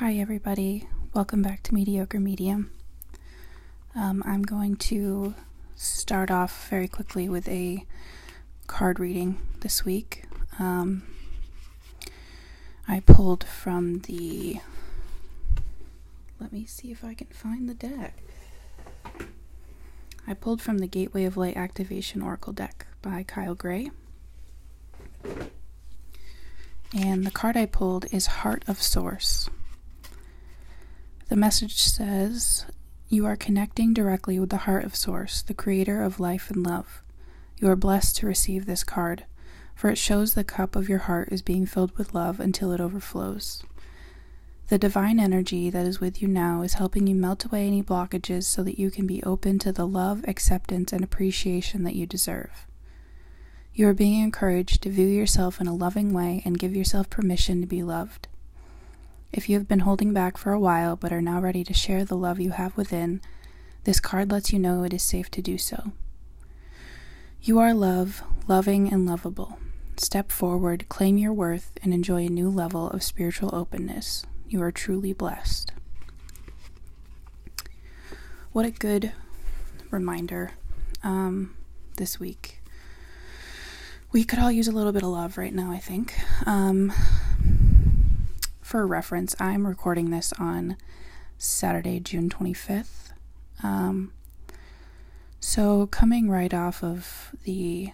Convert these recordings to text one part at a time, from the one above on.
Hi, everybody. Welcome back to Mediocre Medium. Um, I'm going to start off very quickly with a card reading this week. Um, I pulled from the. Let me see if I can find the deck. I pulled from the Gateway of Light Activation Oracle deck by Kyle Gray. And the card I pulled is Heart of Source. The message says, You are connecting directly with the heart of Source, the creator of life and love. You are blessed to receive this card, for it shows the cup of your heart is being filled with love until it overflows. The divine energy that is with you now is helping you melt away any blockages so that you can be open to the love, acceptance, and appreciation that you deserve. You are being encouraged to view yourself in a loving way and give yourself permission to be loved. If you have been holding back for a while but are now ready to share the love you have within, this card lets you know it is safe to do so. You are love, loving, and lovable. Step forward, claim your worth, and enjoy a new level of spiritual openness. You are truly blessed. What a good reminder um, this week. We could all use a little bit of love right now, I think. Um, for reference, I'm recording this on Saturday, June 25th. Um, so, coming right off of the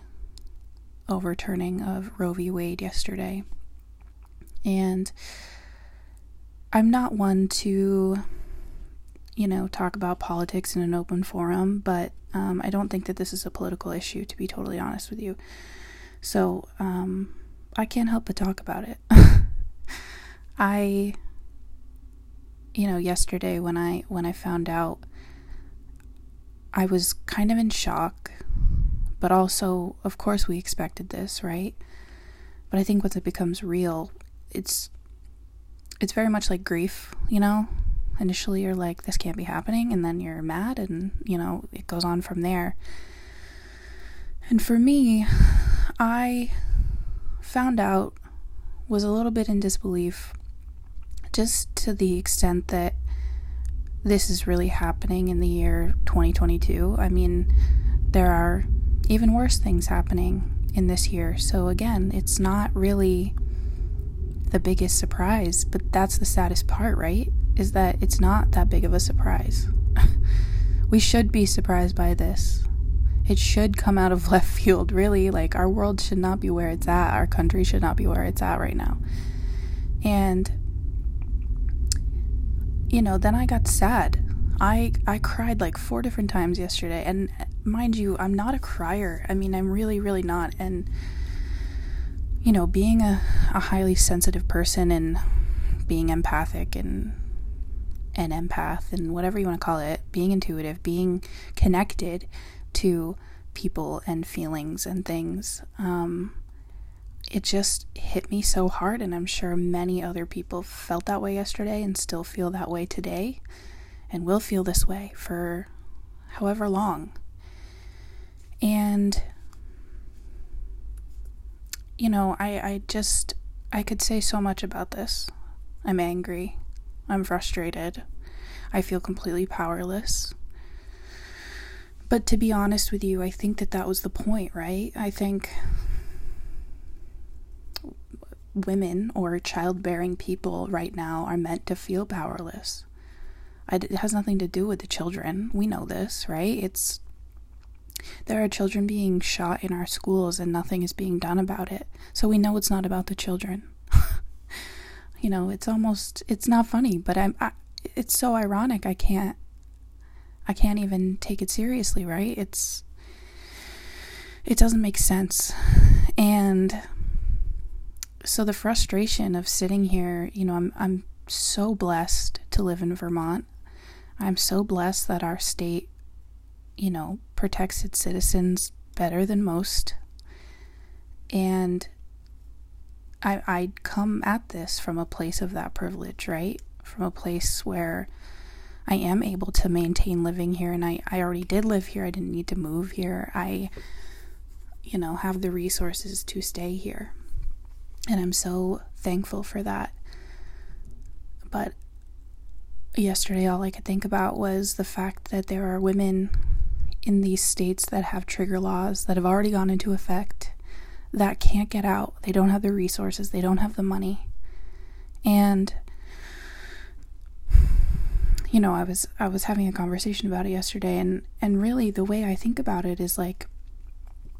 overturning of Roe v. Wade yesterday, and I'm not one to, you know, talk about politics in an open forum, but um, I don't think that this is a political issue, to be totally honest with you. So, um, I can't help but talk about it. I you know, yesterday when I when I found out I was kind of in shock, but also of course we expected this, right? But I think once it becomes real, it's it's very much like grief, you know? Initially you're like this can't be happening and then you're mad and, you know, it goes on from there. And for me, I found out was a little bit in disbelief just to the extent that this is really happening in the year 2022. I mean, there are even worse things happening in this year. So, again, it's not really the biggest surprise, but that's the saddest part, right? Is that it's not that big of a surprise. we should be surprised by this. It should come out of left field, really. Like, our world should not be where it's at. Our country should not be where it's at right now. And you know, then I got sad. I I cried like four different times yesterday, and mind you, I'm not a crier. I mean, I'm really, really not. And you know, being a, a highly sensitive person and being empathic and an empath and whatever you want to call it, being intuitive, being connected to people and feelings and things. Um, it just hit me so hard, and I'm sure many other people felt that way yesterday and still feel that way today and will feel this way for however long. And, you know, I, I just, I could say so much about this. I'm angry. I'm frustrated. I feel completely powerless. But to be honest with you, I think that that was the point, right? I think women or childbearing people right now are meant to feel powerless. It has nothing to do with the children. We know this, right? It's there are children being shot in our schools and nothing is being done about it. So we know it's not about the children. you know, it's almost it's not funny, but I'm I, it's so ironic. I can't I can't even take it seriously, right? It's it doesn't make sense. And so the frustration of sitting here, you know, I'm I'm so blessed to live in Vermont. I'm so blessed that our state, you know, protects its citizens better than most. And I I come at this from a place of that privilege, right? From a place where I am able to maintain living here and I, I already did live here. I didn't need to move here. I you know, have the resources to stay here. And I'm so thankful for that. But yesterday, all I could think about was the fact that there are women in these states that have trigger laws that have already gone into effect that can't get out. They don't have the resources, they don't have the money. And you know, I was I was having a conversation about it yesterday and and really the way I think about it is like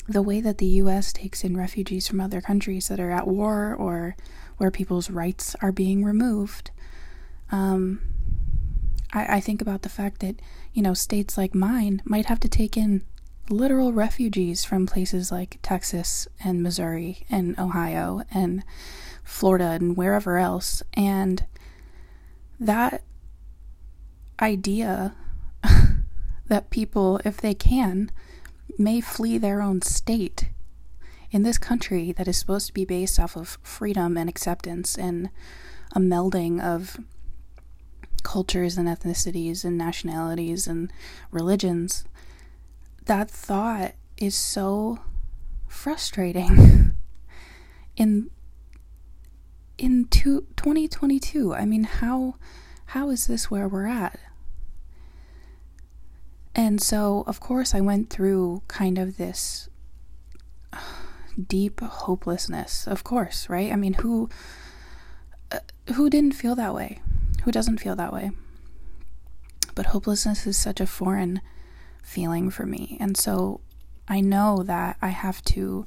the way that the US takes in refugees from other countries that are at war or where people's rights are being removed. Um, I, I think about the fact that, you know, states like mine might have to take in literal refugees from places like Texas and Missouri and Ohio and Florida and wherever else. And that idea that people, if they can, may flee their own state in this country that is supposed to be based off of freedom and acceptance and a melding of cultures and ethnicities and nationalities and religions, that thought is so frustrating. in in two, 2022, I mean, how how is this where we're at? And so, of course, I went through kind of this deep hopelessness. Of course, right? I mean, who uh, who didn't feel that way? Who doesn't feel that way? But hopelessness is such a foreign feeling for me. And so I know that I have to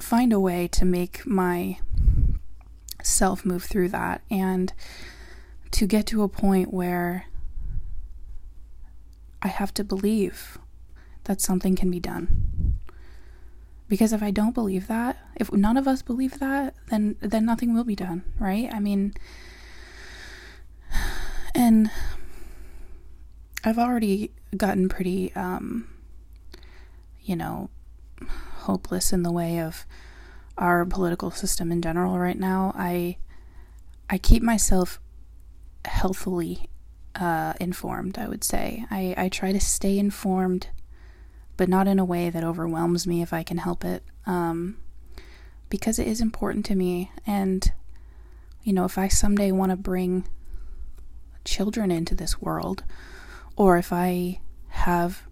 find a way to make my self move through that and to get to a point where I have to believe that something can be done. Because if I don't believe that, if none of us believe that, then then nothing will be done, right? I mean and I've already gotten pretty um you know hopeless in the way of our political system in general right now. I I keep myself healthily uh, informed, I would say. I, I try to stay informed, but not in a way that overwhelms me if I can help it, um, because it is important to me. And, you know, if I someday want to bring children into this world, or if I have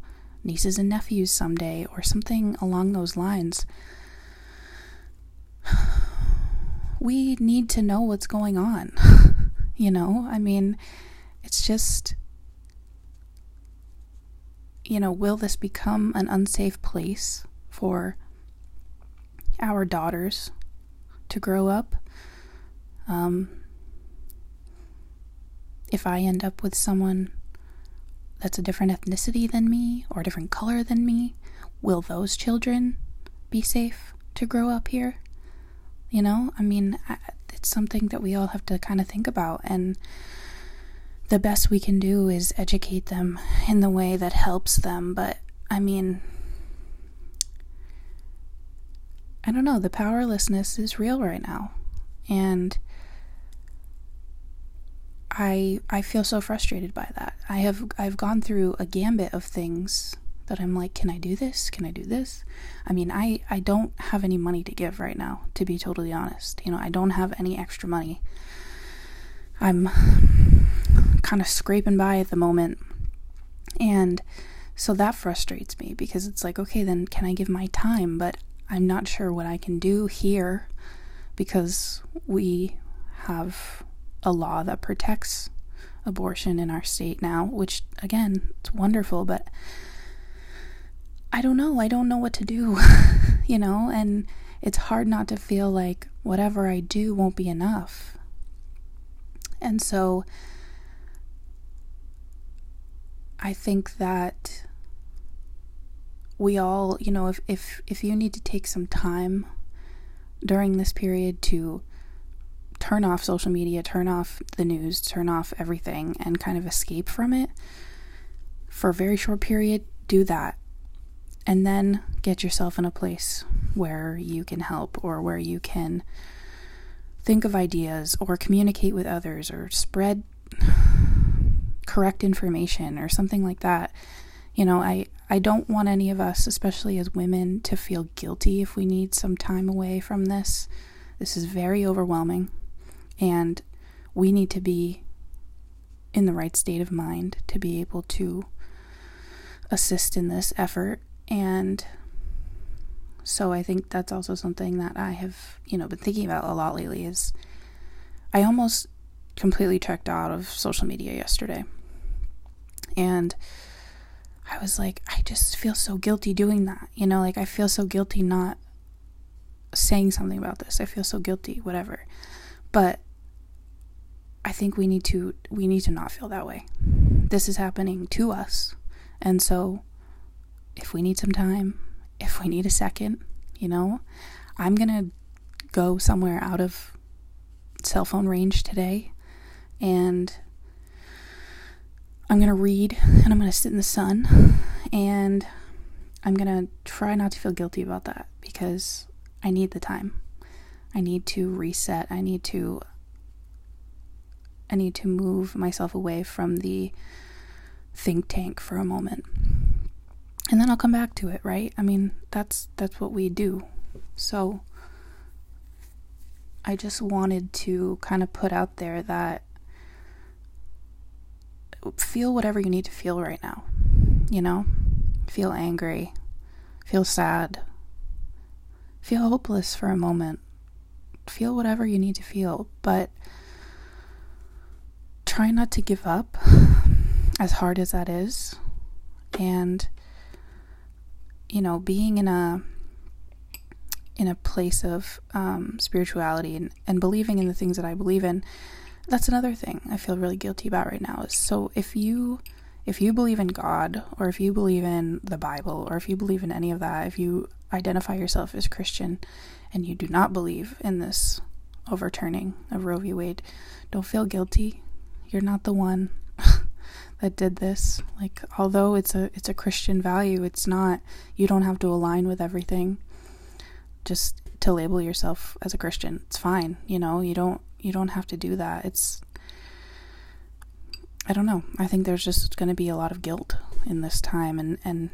nieces and nephews someday, or something along those lines, we need to know what's going on. you know, I mean, it's just, you know, will this become an unsafe place for our daughters to grow up? Um, if I end up with someone that's a different ethnicity than me or a different color than me, will those children be safe to grow up here? You know, I mean, it's something that we all have to kind of think about. And the best we can do is educate them in the way that helps them. But I mean, I don't know, the powerlessness is real right now. And I I feel so frustrated by that. I have I've gone through a gambit of things that I'm like, can I do this? Can I do this? I mean, I I don't have any money to give right now, to be totally honest. You know, I don't have any extra money. I'm kind of scraping by at the moment. And so that frustrates me because it's like, okay, then can I give my time? But I'm not sure what I can do here because we have a law that protects abortion in our state now, which again, it's wonderful, but I don't know. I don't know what to do, you know, and it's hard not to feel like whatever I do won't be enough. And so I think that we all, you know, if, if, if you need to take some time during this period to turn off social media, turn off the news, turn off everything, and kind of escape from it for a very short period, do that. And then get yourself in a place where you can help or where you can think of ideas or communicate with others or spread correct information or something like that. You know, I, I don't want any of us, especially as women, to feel guilty if we need some time away from this. This is very overwhelming, and we need to be in the right state of mind to be able to assist in this effort. And so I think that's also something that I have, you know, been thinking about a lot lately is I almost completely checked out of social media yesterday. And I was like, I just feel so guilty doing that. You know, like I feel so guilty not saying something about this. I feel so guilty, whatever. But I think we need to we need to not feel that way. This is happening to us. And so if we need some time, if we need a second, you know, I'm going to go somewhere out of cell phone range today and I'm going to read and I'm going to sit in the sun and I'm going to try not to feel guilty about that because I need the time. I need to reset. I need to I need to move myself away from the think tank for a moment. And then I'll come back to it, right? I mean, that's that's what we do. So I just wanted to kind of put out there that feel whatever you need to feel right now. You know? Feel angry, feel sad, feel hopeless for a moment. Feel whatever you need to feel, but try not to give up as hard as that is. And you know, being in a in a place of um, spirituality and, and believing in the things that I believe in that's another thing I feel really guilty about right now is so if you if you believe in God or if you believe in the Bible or if you believe in any of that, if you identify yourself as Christian and you do not believe in this overturning of Roe v. Wade, don't feel guilty. You're not the one that did this. Like although it's a it's a Christian value, it's not you don't have to align with everything. Just to label yourself as a Christian. It's fine, you know, you don't you don't have to do that. It's I don't know. I think there's just going to be a lot of guilt in this time, and and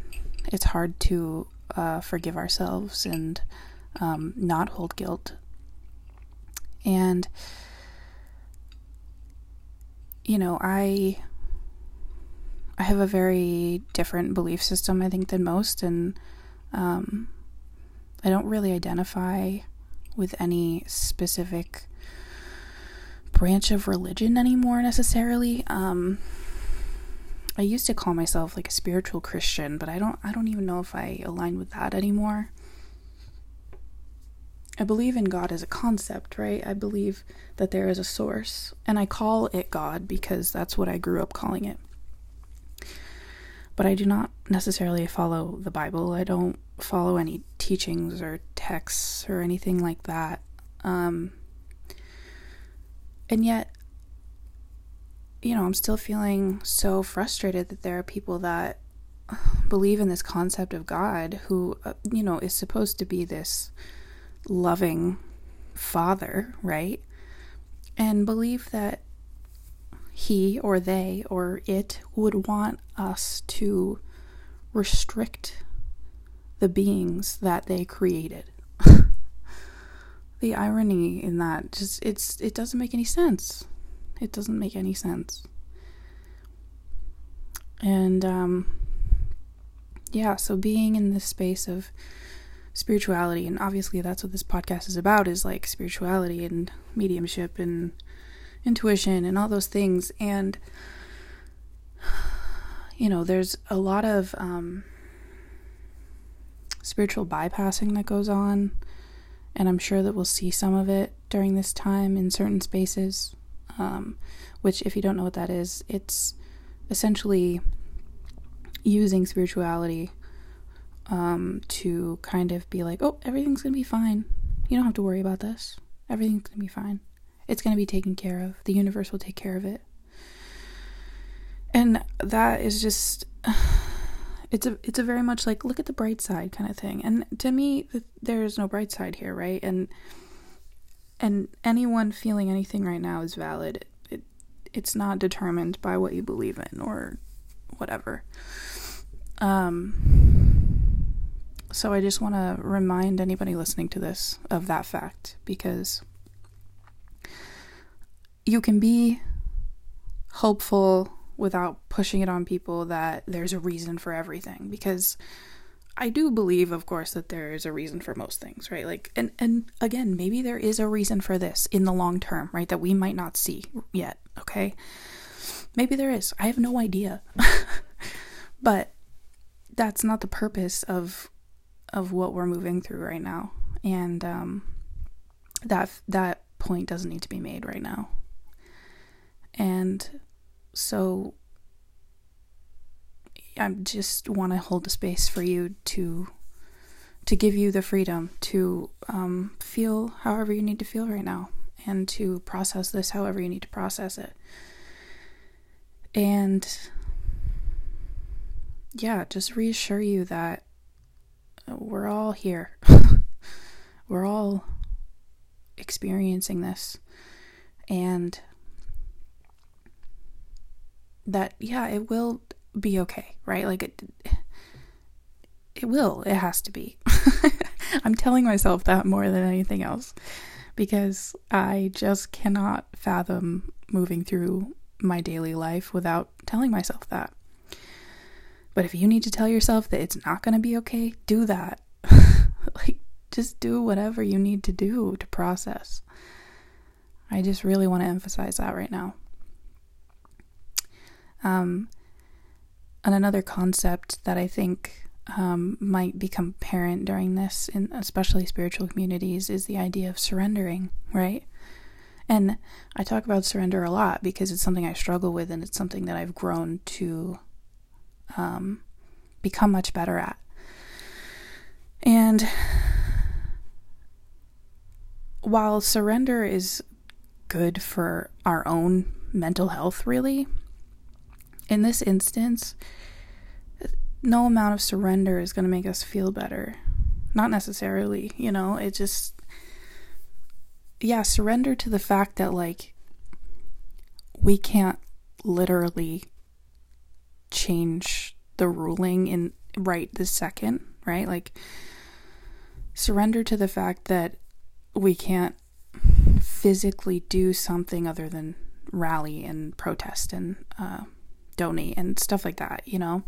it's hard to uh, forgive ourselves and um, not hold guilt. And you know, I I have a very different belief system, I think, than most, and um, I don't really identify with any specific branch of religion anymore necessarily. Um, I used to call myself like a spiritual Christian, but I don't I don't even know if I align with that anymore. I believe in God as a concept, right? I believe that there is a source, and I call it God because that's what I grew up calling it. But I do not necessarily follow the Bible. I don't follow any teachings or texts or anything like that. Um, and yet, you know, I'm still feeling so frustrated that there are people that believe in this concept of God who, uh, you know, is supposed to be this loving father, right? And believe that he or they or it would want us to restrict the beings that they created the irony in that just it's it doesn't make any sense. It doesn't make any sense. And um yeah, so being in this space of spirituality and obviously that's what this podcast is about is like spirituality and mediumship and intuition and all those things and you know, there's a lot of um spiritual bypassing that goes on and I'm sure that we'll see some of it during this time in certain spaces. Um, which, if you don't know what that is, it's essentially using spirituality um, to kind of be like, oh, everything's gonna be fine. You don't have to worry about this. Everything's gonna be fine. It's gonna be taken care of. The universe will take care of it. And that is just it's a it's a very much like look at the bright side kind of thing. And to me there is no bright side here right? And and anyone feeling anything right now is valid. It it's not determined by what you believe in or whatever. Um so i just want to remind anybody listening to this of that fact because you can be hopeful without pushing it on people that there's a reason for everything because I do believe of course that there is a reason for most things, right? Like and and again, maybe there is a reason for this in the long term, right? That we might not see yet, okay? Maybe there is. I have no idea. but that's not the purpose of of what we're moving through right now. And um that that point doesn't need to be made right now. And so I just want to hold a space for you to to give you the freedom to um, feel however you need to feel right now and to process this however you need to process it. And yeah, just reassure you that we're all here. we're all experiencing this. And that yeah, it will be okay, right? Like it it will. It has to be. I'm telling myself that more than anything else because I just cannot fathom moving through my daily life without telling myself that. But if you need to tell yourself that it's not going to be okay, do that. like just do whatever you need to do to process. I just really want to emphasize that right now. Um, and another concept that I think um, might become apparent during this, in especially spiritual communities, is the idea of surrendering, right? And I talk about surrender a lot because it's something I struggle with and it's something that I've grown to um, become much better at. And while surrender is good for our own mental health, really, in this instance, no amount of surrender is going to make us feel better. Not necessarily, you know, it just, yeah, surrender to the fact that, like, we can't literally change the ruling in right this second, right? Like, surrender to the fact that we can't physically do something other than rally and protest and uh, donate and stuff like that, you know?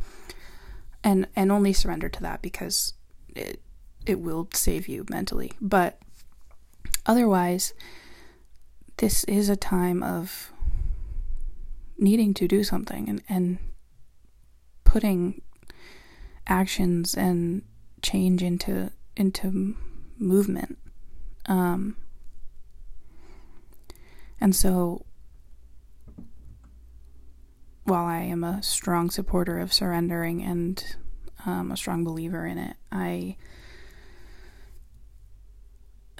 And and only surrender to that because it it will save you mentally. But otherwise, this is a time of needing to do something and, and putting actions and change into into movement. Um, and so while I am a strong supporter of surrendering and um, a strong believer in it, I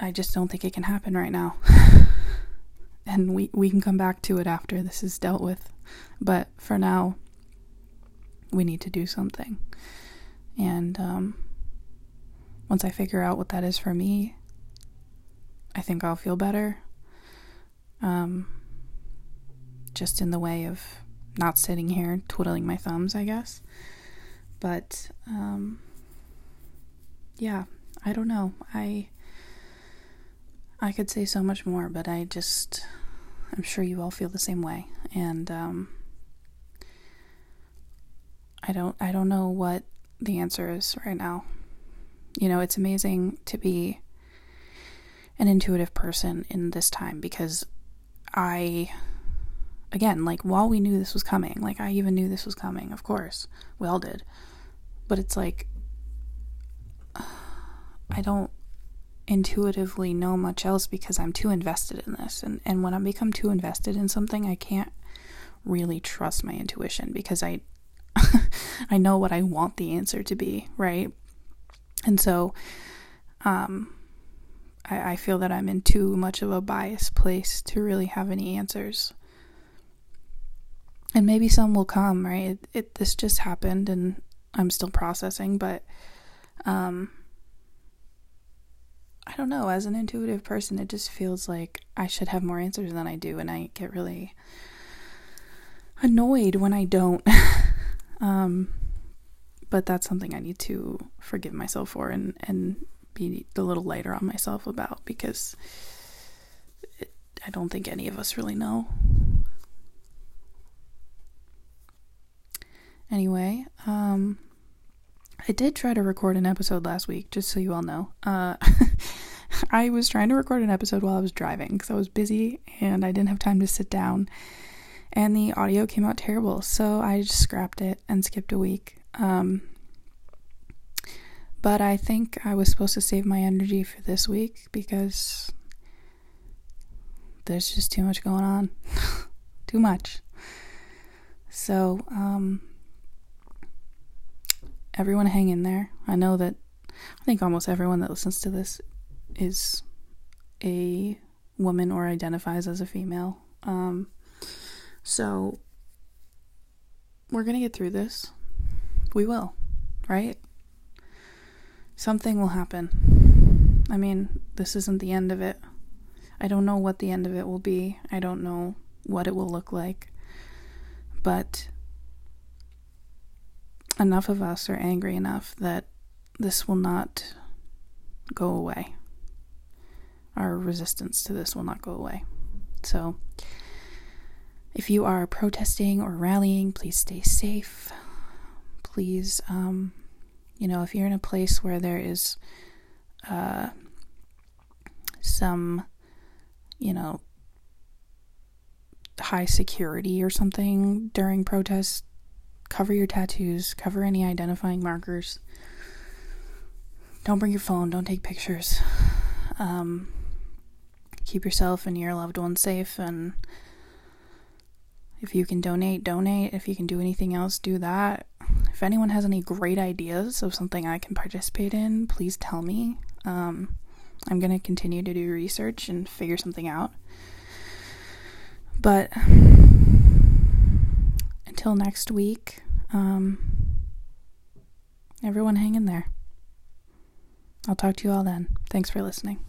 I just don't think it can happen right now. and we we can come back to it after this is dealt with. But for now, we need to do something. And um, once I figure out what that is for me, I think I'll feel better. Um, just in the way of not sitting here twiddling my thumbs, I guess. But um, yeah, I don't know. I I could say so much more, but I just I'm sure you all feel the same way, and um, I don't I don't know what the answer is right now. You know, it's amazing to be an intuitive person in this time because I again, like while we knew this was coming, like I even knew this was coming, of course, we all did. But it's like, I don't intuitively know much else because I'm too invested in this. And, and when I become too invested in something, I can't really trust my intuition because I, I know what I want the answer to be, right? And so, um, I, I feel that I'm in too much of a biased place to really have any answers and maybe some will come right? It, it, this just happened and i'm still processing but um i don't know. As an intuitive person it just feels like i should have more answers than i do and i get really annoyed when i don't. Um but that's something i need to forgive myself for and and be a little lighter on myself about because it, i don't think any of us really know Anyway, um, I did try to record an episode last week, just so you all know. Uh, I was trying to record an episode while I was driving because I was busy and I didn't have time to sit down, and the audio came out terrible, so I just scrapped it and skipped a week. Um, but I think I was supposed to save my energy for this week because there's just too much going on. too much. So, um, everyone hang in there. I know that I think almost everyone that listens to this is a woman or identifies as a female. Um, so we're going to get through this. We will, right? Something will happen. I mean, this isn't the end of it. I don't know what the end of it will be. I don't know what it will look like. But enough of us are angry enough that this will not go away. Our resistance to this will not go away. So, if you are protesting or rallying, please stay safe. Please, um, you know, if you're in a place where there is uh, some, you know, high security or something during protests, cover your tattoos, cover any identifying markers. Don't bring your phone, don't take pictures. Um, keep yourself and your loved ones safe and if you can donate, donate. If you can do anything else, do that. If anyone has any great ideas of something I can participate in, please tell me. Um, I'm going to continue to do research and figure something out. But until next week, um, everyone hang in there. I'll talk to you all then. Thanks for listening.